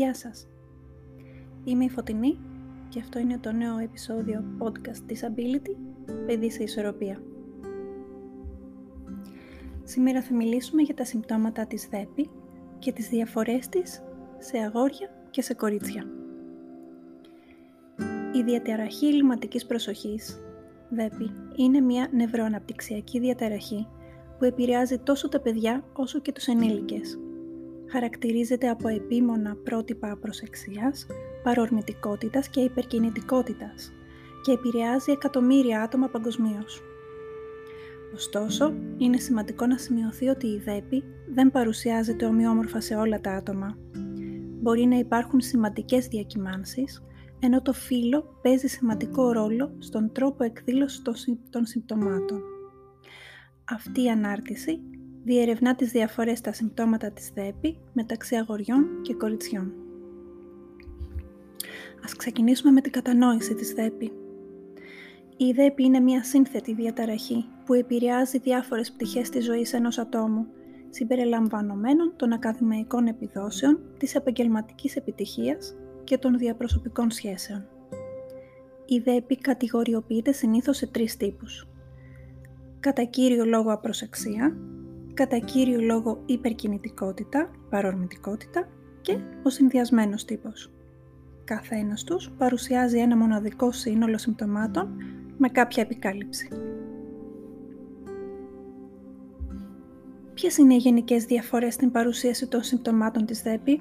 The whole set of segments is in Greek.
Γεια σας! Είμαι η Φωτεινή και αυτό είναι το νέο επεισόδιο podcast Disability Παιδί σε Ισορροπία. Σήμερα θα μιλήσουμε για τα συμπτώματα της ΔΕΠΗ και τις διαφορές της σε αγόρια και σε κορίτσια. Η διαταραχή ελληματικής προσοχής, ΔΕΠΗ, είναι μια νευροαναπτυξιακή διαταραχή που επηρεάζει τόσο τα παιδιά όσο και τους ενήλικες χαρακτηρίζεται από επίμονα πρότυπα προσεξίας, παρορμητικότητας και υπερκινητικότητας και επηρεάζει εκατομμύρια άτομα παγκοσμίως. Ωστόσο, είναι σημαντικό να σημειωθεί ότι η ΔΕΠΗ δεν παρουσιάζεται ομοιόμορφα σε όλα τα άτομα. Μπορεί να υπάρχουν σημαντικές διακυμάνσεις, ενώ το φύλλο παίζει σημαντικό ρόλο στον τρόπο εκδήλωσης των συμπτωμάτων. Αυτή η ανάρτηση διερευνά τις διαφορές στα συμπτώματα της ΔΕΠΗ μεταξύ αγοριών και κοριτσιών. Ας ξεκινήσουμε με την κατανόηση της ΔΕΠΗ. Η ΔΕΠΗ είναι μια σύνθετη διαταραχή που επηρεάζει διάφορες πτυχές της ζωής ενός ατόμου, συμπεριλαμβανομένων των ακαδημαϊκών επιδόσεων, της επαγγελματικής επιτυχίας και των διαπροσωπικών σχέσεων. Η ΔΕΠΗ κατηγοριοποιείται συνήθως σε τρεις τύπους. Κατά κύριο λόγο απροσεξία, κατά κύριο λόγο υπερκινητικότητα, παρορμητικότητα και ο συνδυασμένος τύπος. Κάθε ένας τους παρουσιάζει ένα μοναδικό σύνολο συμπτωμάτων με κάποια επικάλυψη. Ποιες είναι οι γενικές διαφορές στην παρουσίαση των συμπτωμάτων της ΔΕΠΗ;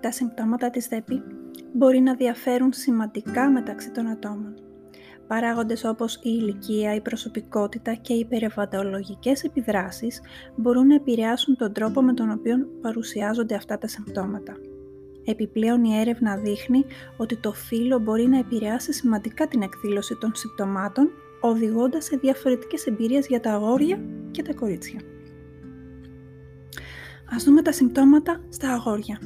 Τα συμπτώματα της ΔΕΠΗ μπορεί να διαφέρουν σημαντικά μεταξύ των ατόμων. Παράγοντες όπως η ηλικία, η προσωπικότητα και οι περιβαλλοντολογικές επιδράσεις μπορούν να επηρεάσουν τον τρόπο με τον οποίο παρουσιάζονται αυτά τα συμπτώματα. Επιπλέον η έρευνα δείχνει ότι το φύλλο μπορεί να επηρεάσει σημαντικά την εκδήλωση των συμπτωμάτων, οδηγώντας σε διαφορετικές εμπειρίες για τα αγόρια και τα κορίτσια. Ας δούμε τα συμπτώματα στα αγόρια.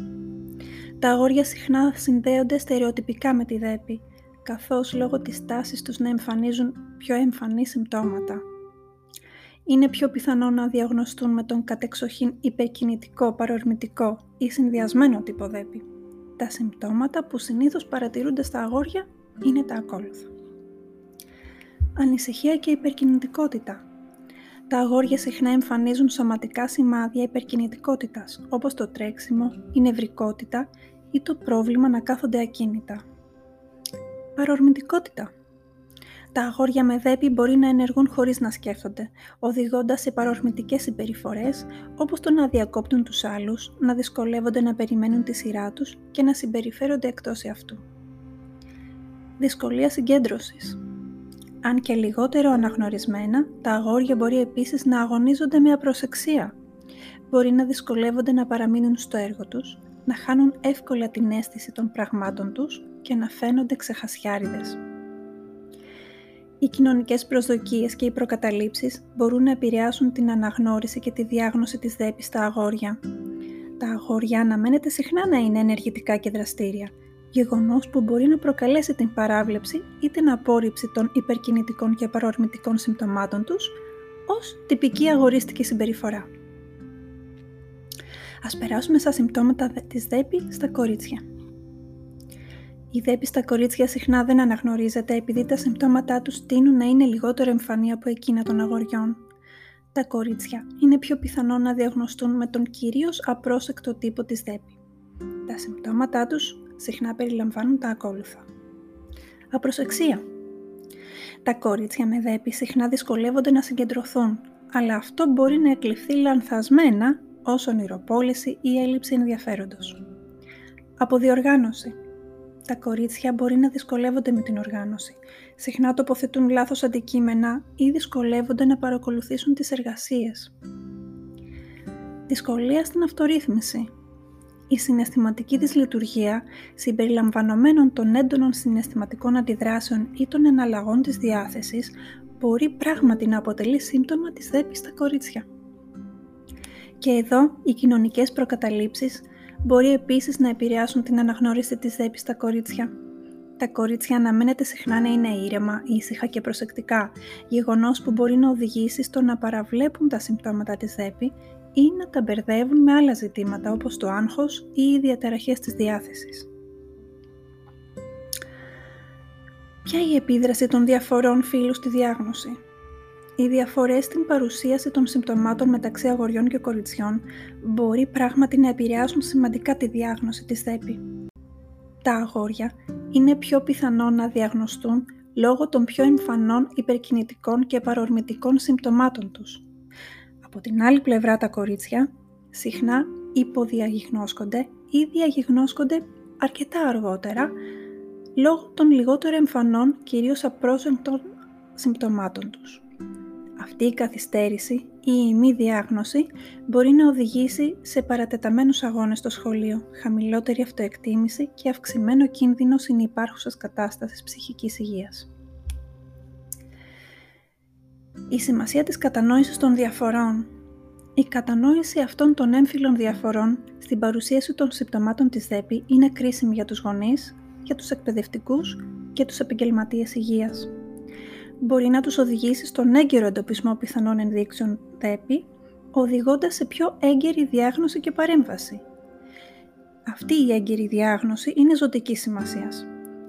Τα αγόρια συχνά συνδέονται στερεοτυπικά με τη ΔΕΠΗ, καθώς λόγω της τάσης τους να εμφανίζουν πιο εμφανή συμπτώματα. Είναι πιο πιθανό να διαγνωστούν με τον κατεξοχήν υπερκινητικό, παρορμητικό ή συνδυασμένο τύπο δέπη. Τα συμπτώματα που συνήθως παρατηρούνται στα αγόρια είναι τα ακόλουθα. Ανησυχία και υπερκινητικότητα. Τα αγόρια συχνά εμφανίζουν σωματικά σημάδια υπερκινητικότητας, όπως το τρέξιμο, η νευρικότητα ή το πρόβλημα να κάθονται ακίνητα. Παρορμητικότητα. Τα αγόρια με δέπη μπορεί να ενεργούν χωρίς να σκέφτονται, οδηγώντας σε παρορμητικές συμπεριφορές, όπως το να διακόπτουν τους άλλους, να δυσκολεύονται να περιμένουν τη σειρά τους και να συμπεριφέρονται εκτός αυτού. Δυσκολία συγκέντρωσης. Αν και λιγότερο αναγνωρισμένα, τα αγόρια μπορεί επίσης να αγωνίζονται με απροσεξία. Μπορεί να δυσκολεύονται να παραμείνουν στο έργο τους, να χάνουν εύκολα την αίσθηση των πραγμάτων τους και να φαίνονται ξεχασιάριδες. Οι κοινωνικές προσδοκίες και οι προκαταλήψεις μπορούν να επηρεάσουν την αναγνώριση και τη διάγνωση της δέπης στα αγόρια. Τα αγόρια αναμένεται συχνά να είναι ενεργητικά και δραστήρια, γεγονός που μπορεί να προκαλέσει την παράβλεψη ή την απόρριψη των υπερκινητικών και παρορμητικών συμπτωμάτων τους ως τυπική αγορίστικη συμπεριφορά. Ας περάσουμε στα συμπτώματα της ΔΕΠΗ στα κορίτσια. Η δέπη στα κορίτσια συχνά δεν αναγνωρίζεται επειδή τα συμπτώματά τους τείνουν να είναι λιγότερο εμφανή από εκείνα των αγοριών. Τα κορίτσια είναι πιο πιθανό να διαγνωστούν με τον κυρίως απρόσεκτο τύπο της δέπη. Τα συμπτώματά τους συχνά περιλαμβάνουν τα ακόλουθα. Απροσεξία. Τα κορίτσια με δέπη συχνά δυσκολεύονται να συγκεντρωθούν, αλλά αυτό μπορεί να εκλειφθεί λανθασμένα ως ονειροπόληση ή έλλειψη ενδιαφέροντος. Αποδιοργάνωση τα κορίτσια μπορεί να δυσκολεύονται με την οργάνωση. Συχνά τοποθετούν λάθος αντικείμενα ή δυσκολεύονται να παρακολουθήσουν τις εργασίες. Δυσκολία στην αυτορύθμιση. Η συναισθηματική της λειτουργία, συμπεριλαμβανομένων των έντονων συναισθηματικών αντιδράσεων ή των εναλλαγών της διάθεσης, μπορεί πράγματι να αποτελεί σύμπτωμα της δέπης στα κορίτσια. Και εδώ οι κοινωνικές προκαταλήψεις μπορεί επίσης να επηρεάσουν την αναγνώριση της δέπης στα κορίτσια. τα κορίτσια αναμένεται συχνά να είναι ήρεμα, ήσυχα και προσεκτικά, γεγονός που μπορεί να οδηγήσει στο να παραβλέπουν τα συμπτώματα της ΔΕΠΗ ή να τα μπερδεύουν με άλλα ζητήματα όπως το άγχος ή οι διαταραχές της διάθεσης. Ποια η επίδραση των διαφορών φύλου στη διάγνωση; Οι διαφορές στην παρουσίαση των συμπτωμάτων μεταξύ αγοριών και κοριτσιών μπορεί πράγματι να επηρεάσουν σημαντικά τη διάγνωση της ΔΕΠΗ. Τα αγόρια είναι πιο πιθανό να διαγνωστούν λόγω των πιο εμφανών υπερκινητικών και παρορμητικών συμπτωμάτων τους. Από την άλλη πλευρά τα κορίτσια συχνά υποδιαγιγνώσκονται ή διαγιγνώσκονται αρκετά αργότερα λόγω των λιγότερο εμφανών κυρίως απρόσεκτων συμπτωμάτων τους. Αυτή η καθυστέρηση ή η μη διάγνωση μπορεί να οδηγήσει σε παρατεταμένους αγώνες στο σχολείο, χαμηλότερη αυτοεκτίμηση και αυξημένο κίνδυνο συνυπάρχουσας κατάστασης ψυχικής υγείας. Η σημασία της κατανόησης των διαφορών η κατανόηση αυτών των έμφυλων διαφορών στην παρουσίαση των συμπτωμάτων της ΔΕΠΗ είναι κρίσιμη για τους γονείς, για τους εκπαιδευτικούς και τους επαγγελματίες υγείας μπορεί να τους οδηγήσει στον έγκαιρο εντοπισμό πιθανών ενδείξεων ΔΕΠΗ, οδηγώντας σε πιο έγκαιρη διάγνωση και παρέμβαση. Αυτή η έγκαιρη διάγνωση είναι ζωτική σημασίας,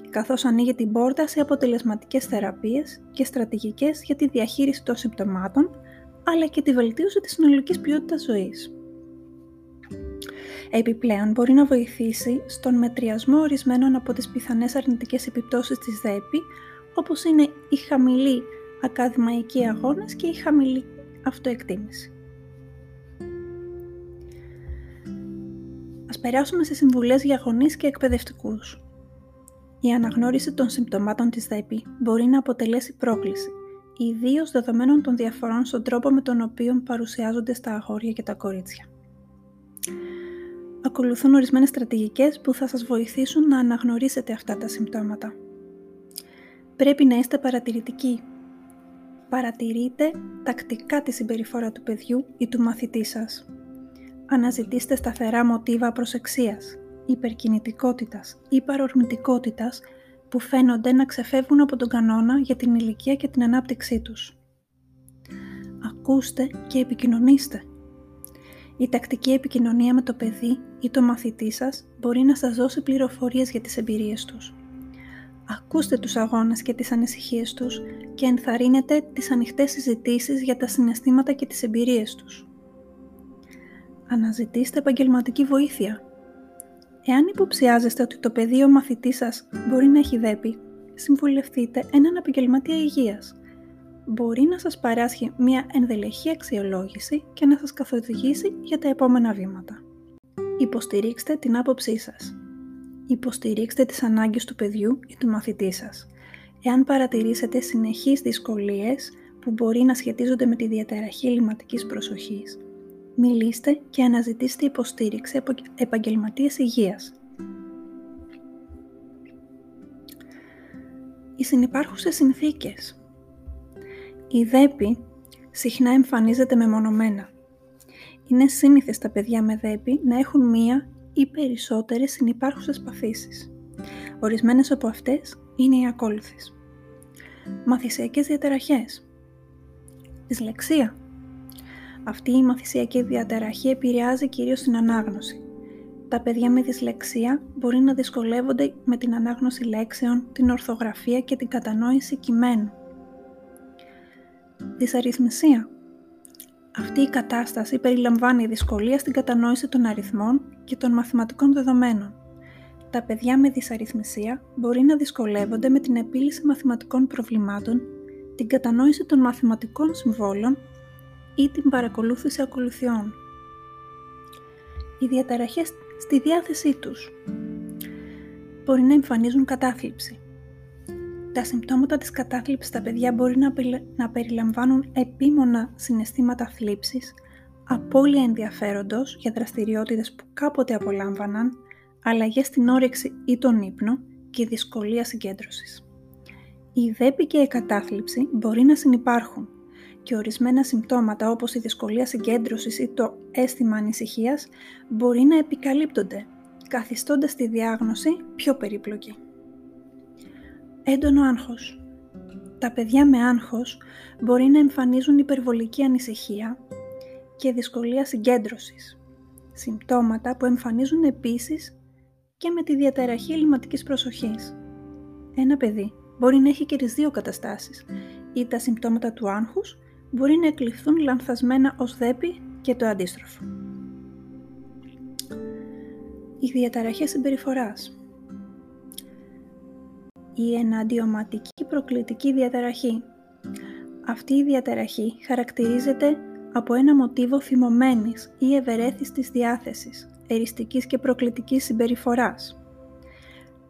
καθώς ανοίγει την πόρτα σε αποτελεσματικές θεραπείες και στρατηγικές για τη διαχείριση των συμπτωμάτων, αλλά και τη βελτίωση της συνολικής ποιότητας ζωής. Επιπλέον μπορεί να βοηθήσει στον μετριασμό ορισμένων από τις πιθανές αρνητικές επιπτώσεις της ΔΕΠΗ, όπως είναι η χαμηλή ακαδημαϊκή αγώνας και η χαμηλή αυτοεκτίμηση. Ας περάσουμε σε συμβουλές για γονείς και εκπαιδευτικούς. Η αναγνώριση των συμπτωμάτων της ΔΕΠΗ μπορεί να αποτελέσει πρόκληση, ιδίως δεδομένων των διαφορών στον τρόπο με τον οποίο παρουσιάζονται στα αγόρια και τα κορίτσια. Ακολουθούν ορισμένες στρατηγικές που θα σας βοηθήσουν να αναγνωρίσετε αυτά τα συμπτώματα. Πρέπει να είστε παρατηρητικοί. Παρατηρείτε τακτικά τη συμπεριφορά του παιδιού ή του μαθητή σας. Αναζητήστε σταθερά μοτίβα προσεξίας, υπερκινητικότητας ή παρορμητικότητας που φαίνονται να ξεφεύγουν από τον κανόνα για την ηλικία και την ανάπτυξή τους. Ακούστε και επικοινωνήστε. Η τακτική επικοινωνία με το παιδί ή το μαθητή σας μπορεί να σας δώσει πληροφορίες για τις εμπειρίες τους. Ακούστε τους αγώνες και τις ανησυχίες τους και ενθαρρύνετε τις ανοιχτές συζητήσεις για τα συναισθήματα και τις εμπειρίες τους. Αναζητήστε επαγγελματική βοήθεια. Εάν υποψιάζεστε ότι το πεδίο μαθητής σας μπορεί να έχει δέπη, συμβουλευτείτε έναν επαγγελματία υγείας. Μπορεί να σας παράσχει μια ενδελεχή αξιολόγηση και να σας καθοδηγήσει για τα επόμενα βήματα. Υποστηρίξτε την άποψή σας. Υποστηρίξτε τις ανάγκες του παιδιού ή του μαθητή σας. Εάν παρατηρήσετε συνεχείς δυσκολίες που μπορεί να σχετίζονται με τη διαταραχή ελληματικής προσοχής, μιλήστε και αναζητήστε υποστήριξη από επαγγελματίες υγείας. Οι συνυπάρχουσες συνθήκες. Η ΔΕΠΗ συχνά εμφανίζεται μεμονωμένα. Είναι σύνηθες τα παιδιά με ΔΕΠΗ να έχουν μία ή περισσότερες συνυπάρχουσες παθήσεις. Ορισμένες από αυτές είναι οι ακόλουθες. Μαθησιακές διαταραχές. Δυσλεξία. Αυτή η μαθησιακή διαταραχή επηρεάζει κυρίως την ανάγνωση. Τα παιδιά με δυσλεξία μπορεί να δυσκολεύονται με την ανάγνωση λέξεων, την ορθογραφία και την κατανόηση κειμένου. Δυσαριθμισία. Αυτή η κατάσταση περιλαμβάνει δυσκολία στην κατανόηση των αριθμών και των μαθηματικών δεδομένων. Τα παιδιά με δυσαριθμισία μπορεί να δυσκολεύονται με την επίλυση μαθηματικών προβλημάτων, την κατανόηση των μαθηματικών συμβόλων ή την παρακολούθηση ακολουθιών. Οι διαταραχές στη διάθεσή τους μπορεί να εμφανίζουν κατάθλιψη. Τα συμπτώματα της κατάθλιψης στα παιδιά μπορεί να περιλαμβάνουν επίμονα συναισθήματα θλίψης, απώλεια ενδιαφέροντος για δραστηριότητες που κάποτε απολάμβαναν, αλλαγές στην όρεξη ή τον ύπνο και δυσκολία συγκέντρωσης. Η δέπη και η κατάθλιψη μπορεί να συνεπάρχουν και ορισμένα συμπτώματα όπως η δυσκολία συγκέντρωσης ή το αίσθημα ανησυχίας μπορεί να επικαλύπτονται, καθιστώντας τη διάγνωση πιο περίπλοκη. Έντονο άγχος. Τα παιδιά με άγχος μπορεί να εμφανίζουν υπερβολική ανησυχία και δυσκολία συγκέντρωσης. Συμπτώματα που εμφανίζουν επίσης και με τη διαταραχή ελληματικής προσοχής. Ένα παιδί μπορεί να έχει και τις δύο καταστάσεις ή τα συμπτώματα του άγχους μπορεί να εκλειφθούν λανθασμένα ως δέπη και το αντίστροφο. Οι διαταραχές συμπεριφοράς Η εναντιωματική προκλητική διαταραχή Αυτή η διαταραχή χαρακτηρίζεται από ένα μοτίβο θυμωμένης ή ευερέθιστης διάθεσης, εριστικής και προκλητικής συμπεριφοράς.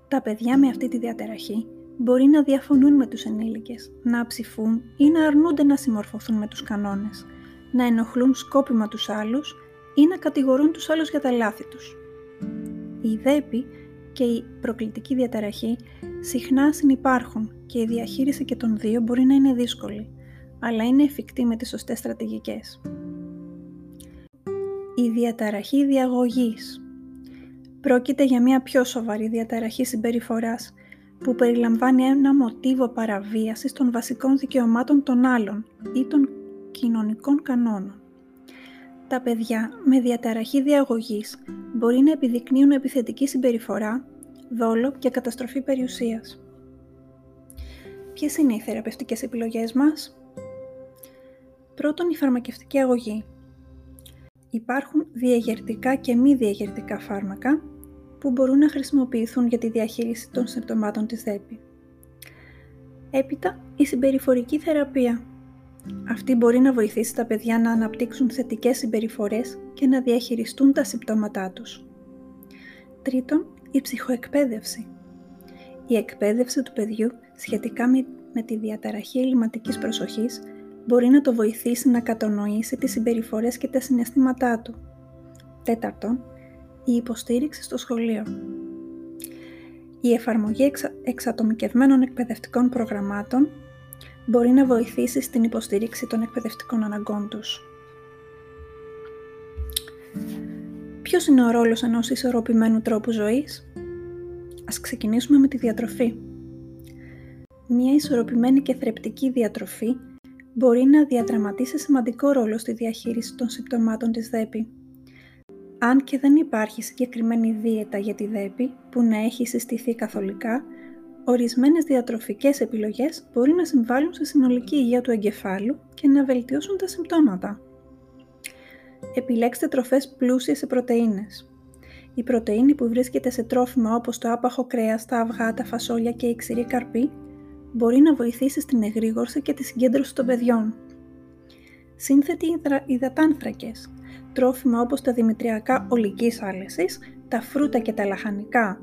Τα παιδιά με αυτή τη διαταραχή μπορεί να διαφωνούν με τους ενήλικες, να ψηφούν ή να αρνούνται να συμμορφωθούν με τους κανόνες, να ενοχλούν σκόπιμα τους άλλους ή να κατηγορούν τους άλλους για τα λάθη τους. Η δέπη και η προκλητική διαταραχή συχνά συνυπάρχουν και η διαχείριση και των δύο μπορεί να είναι δύσκολη, αλλά είναι εφικτή με τις σωστές στρατηγικές. Η διαταραχή διαγωγής Πρόκειται για μια πιο σοβαρή διαταραχή συμπεριφοράς που περιλαμβάνει ένα μοτίβο παραβίασης των βασικών δικαιωμάτων των άλλων ή των κοινωνικών κανόνων. Τα παιδιά με διαταραχή διαγωγής μπορεί να επιδεικνύουν επιθετική συμπεριφορά, δόλο και καταστροφή περιουσίας. Ποιες είναι οι θεραπευτικές επιλογές μας; Πρώτον, η φαρμακευτική αγωγή. Υπάρχουν διαγερτικά και μη διαγερτικά φάρμακα που μπορούν να χρησιμοποιηθούν για τη διαχείριση των συμπτωμάτων της ΔΕΠΗ. Έπειτα, η συμπεριφορική θεραπεία. Αυτή μπορεί να βοηθήσει τα παιδιά να αναπτύξουν θετικές συμπεριφορές και να διαχειριστούν τα συμπτώματά τους. Τρίτον, η ψυχοεκπαίδευση. Η εκπαίδευση του παιδιού σχετικά με τη διαταραχή ελληματικής προσοχής μπορεί να το βοηθήσει να κατανοήσει τις συμπεριφορές και τα συναισθήματά του. Τέταρτον, η υποστήριξη στο σχολείο. Η εφαρμογή εξα... εξατομικευμένων εκπαιδευτικών προγραμμάτων μπορεί να βοηθήσει στην υποστήριξη των εκπαιδευτικών αναγκών τους. Ποιος είναι ο ρόλος ενός ισορροπημένου τρόπου ζωής; Ας ξεκινήσουμε με τη διατροφή. Μία ισορροπημένη και θρεπτική διατροφή μπορεί να διαδραματίσει σημαντικό ρόλο στη διαχείριση των συμπτωμάτων της ΔΕΠΗ. Αν και δεν υπάρχει συγκεκριμένη δίαιτα για τη ΔΕΠΗ που να έχει συστηθεί καθολικά, ορισμένες διατροφικές επιλογές μπορεί να συμβάλλουν στη συνολική υγεία του εγκεφάλου και να βελτιώσουν τα συμπτώματα. Επιλέξτε τροφές πλούσιες σε πρωτεΐνες. Η πρωτεΐνη που βρίσκεται σε τρόφιμα όπως το άπαχο κρέας, τα αυγά, τα φασόλια και η ξηρή καρπή μπορεί να βοηθήσει στην εγρήγορση και τη συγκέντρωση των παιδιών. Σύνθετοι υδατάνθρακες, τρόφιμα όπως τα δημητριακά ολικής άλεσης, τα φρούτα και τα λαχανικά,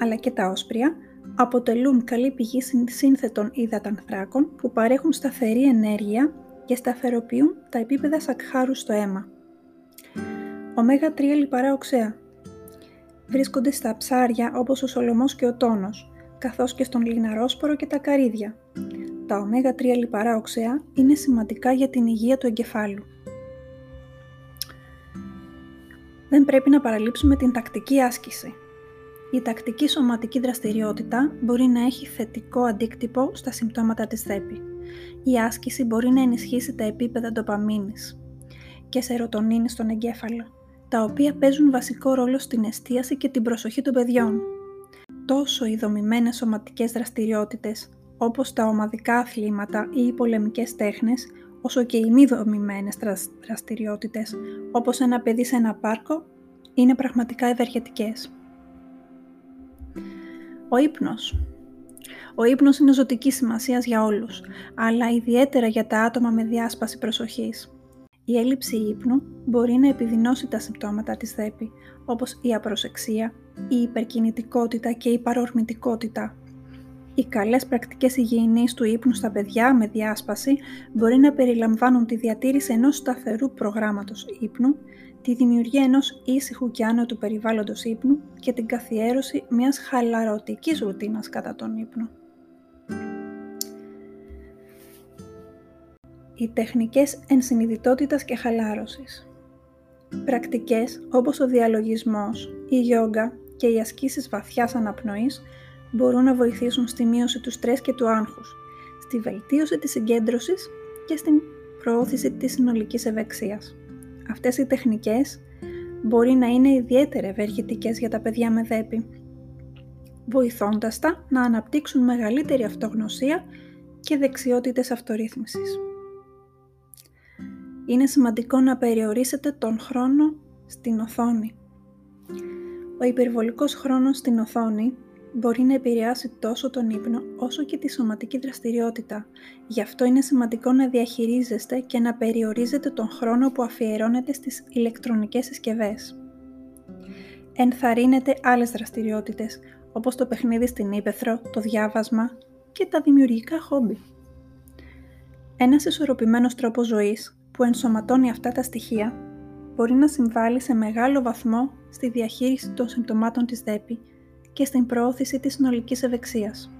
αλλά και τα όσπρια, αποτελούν καλή πηγή σύνθετων υδατανθράκων που παρέχουν σταθερή ενέργεια και σταθεροποιούν τα επίπεδα σακχάρου στο αίμα. Ωμέγα 3 λιπαρά οξέα βρίσκονται στα ψάρια όπως ο σολομός και ο τόνος, καθώς και στον λιναρόσπορο και τα καρύδια. Τα ωμέγα 3 λιπαρά οξέα είναι σημαντικά για την υγεία του εγκεφάλου. Δεν πρέπει να παραλείψουμε την τακτική άσκηση. Η τακτική σωματική δραστηριότητα μπορεί να έχει θετικό αντίκτυπο στα συμπτώματα της ΔΕΠΗ. Η άσκηση μπορεί να ενισχύσει τα επίπεδα ντοπαμίνης και σερωτονίνης στον εγκέφαλο, τα οποία παίζουν βασικό ρόλο στην εστίαση και την προσοχή των παιδιών τόσο οι δομημένες σωματικές δραστηριότητες, όπως τα ομαδικά αθλήματα ή οι πολεμικές τέχνες, όσο και οι μη δομημένες δραστηριότητες, όπως ένα παιδί σε ένα πάρκο, είναι πραγματικά ευεργετικές. Ο ύπνος. Ο ύπνος είναι ζωτική σημασίας για όλους, αλλά ιδιαίτερα για τα άτομα με διάσπαση προσοχής. Η έλλειψη ύπνου μπορεί να επιδεινώσει τα συμπτώματα της ΔΕΠΗ, όπως η απροσεξία, η υπερκινητικότητα και η παρορμητικότητα. Οι καλές πρακτικές υγιεινής του ύπνου στα παιδιά με διάσπαση μπορεί να περιλαμβάνουν τη διατήρηση ενός σταθερού προγράμματος ύπνου, τη δημιουργία ενός ήσυχου και άνετου περιβάλλοντος ύπνου και την καθιέρωση μιας χαλαρωτικής ρουτίνας κατά τον ύπνο. Οι τεχνικές ενσυνειδητότητας και χαλάρωσης Πρακτικές όπως ο διαλογισμός, η γιόγκα και οι ασκήσεις βαθιάς αναπνοής μπορούν να βοηθήσουν στη μείωση του στρες και του άγχους, στη βελτίωση της συγκέντρωσης και στην προώθηση της συνολικής ευεξίας. Αυτές οι τεχνικές μπορεί να είναι ιδιαίτερα ευεργετικές για τα παιδιά με δέπη, βοηθώντας τα να αναπτύξουν μεγαλύτερη αυτογνωσία και δεξιότητες αυτορύθμισης. Είναι σημαντικό να περιορίσετε τον χρόνο στην οθόνη. Ο υπερβολικός χρόνος στην οθόνη μπορεί να επηρεάσει τόσο τον ύπνο όσο και τη σωματική δραστηριότητα. Γι' αυτό είναι σημαντικό να διαχειρίζεστε και να περιορίζετε τον χρόνο που αφιερώνετε στις ηλεκτρονικές συσκευές. Ενθαρρύνετε άλλες δραστηριότητες, όπως το παιχνίδι στην ύπεθρο, το διάβασμα και τα δημιουργικά χόμπι. Ένας ισορροπημένος τρόπος ζωής που ενσωματώνει αυτά τα στοιχεία μπορεί να συμβάλλει σε μεγάλο βαθμό στη διαχείριση των συμπτωμάτων της ΔΕΠΗ και στην προώθηση της συνολικής ευεξίας.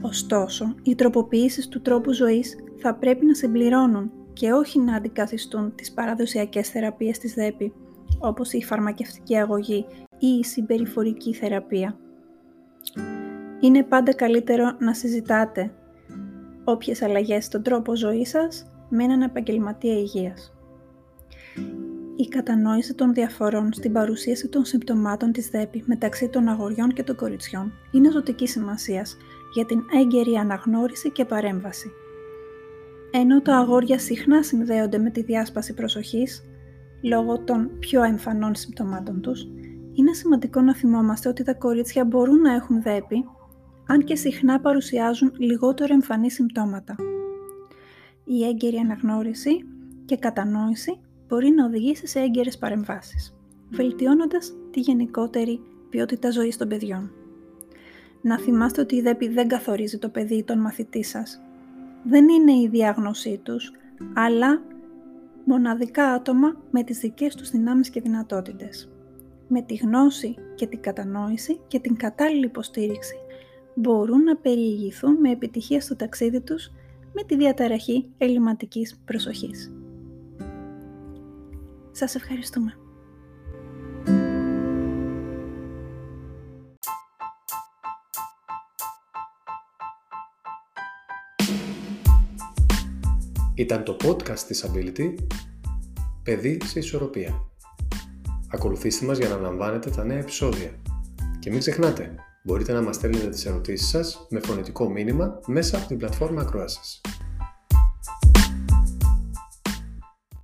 Ωστόσο, οι τροποποιήσεις του τρόπου ζωής θα πρέπει να συμπληρώνουν και όχι να αντικαθιστούν τις παραδοσιακές θεραπείες της ΔΕΠΗ, όπως η φαρμακευτική αγωγή ή η συμπεριφορική θεραπεία. Είναι πάντα καλύτερο να συζητάτε όποιες αλλαγές στον τρόπο ζωής σας με έναν επαγγελματία υγείας. Η κατανόηση των διαφορών στην παρουσίαση των συμπτωμάτων της ΔΕΠΗ μεταξύ των αγοριών και των κοριτσιών είναι ζωτική σημασίας για την έγκαιρη αναγνώριση και παρέμβαση. Ενώ τα αγόρια συχνά συνδέονται με τη διάσπαση προσοχής, λόγω των πιο εμφανών συμπτωμάτων τους, είναι σημαντικό να θυμόμαστε ότι τα κορίτσια μπορούν να έχουν ΔΕΠΗ, αν και συχνά παρουσιάζουν λιγότερο εμφανή συμπτώματα. Η έγκαιρη αναγνώριση και κατανόηση μπορεί να οδηγήσει σε έγκαιρες παρεμβάσεις, βελτιώνοντας τη γενικότερη ποιότητα ζωής των παιδιών. Να θυμάστε ότι η ΔΕΠΗ δεν καθορίζει το παιδί ή τον μαθητή σας. Δεν είναι η διάγνωσή τους, αλλά μοναδικά άτομα με τις δικές τους δυνάμεις και δυνατότητες. Με τη γνώση και την κατανόηση και την κατάλληλη υποστήριξη μπορούν να περιηγηθούν με επιτυχία στο ταξίδι τους με τη διαταραχή ελληματικής προσοχής. Σας ευχαριστούμε. Ήταν το podcast της Ability «Παιδί σε ισορροπία». Ακολουθήστε μας για να λαμβάνετε τα νέα επεισόδια. Και μην ξεχνάτε, μπορείτε να μας στέλνετε τις ερωτήσεις σας με φωνητικό μήνυμα μέσα από την πλατφόρμα ακροάσης.